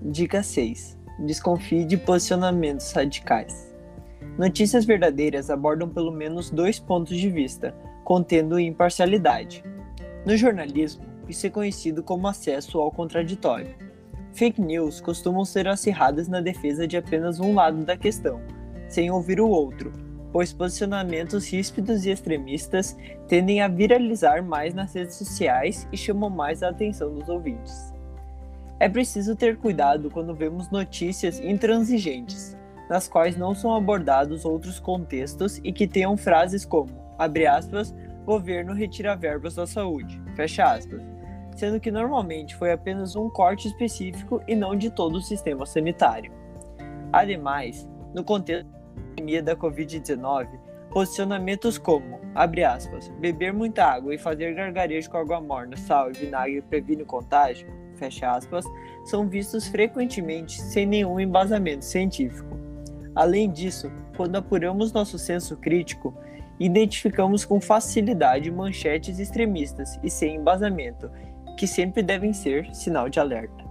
Dica 6. Desconfie de posicionamentos radicais. Notícias verdadeiras abordam pelo menos dois pontos de vista, contendo imparcialidade. No jornalismo, isso é conhecido como acesso ao contraditório. Fake news costumam ser acirradas na defesa de apenas um lado da questão, sem ouvir o outro, pois posicionamentos ríspidos e extremistas tendem a viralizar mais nas redes sociais e chamam mais a atenção dos ouvintes. É preciso ter cuidado quando vemos notícias intransigentes, nas quais não são abordados outros contextos e que tenham frases como, abre aspas, governo retira verbas da saúde, fecha aspas, sendo que normalmente foi apenas um corte específico e não de todo o sistema sanitário. Ademais, no contexto pandemia da Covid-19, posicionamentos como, abre aspas, beber muita água e fazer gargarejo com água morna, sal e vinagre previne o contágio, fecha aspas, são vistos frequentemente sem nenhum embasamento científico. Além disso, quando apuramos nosso senso crítico, identificamos com facilidade manchetes extremistas e sem embasamento, que sempre devem ser sinal de alerta.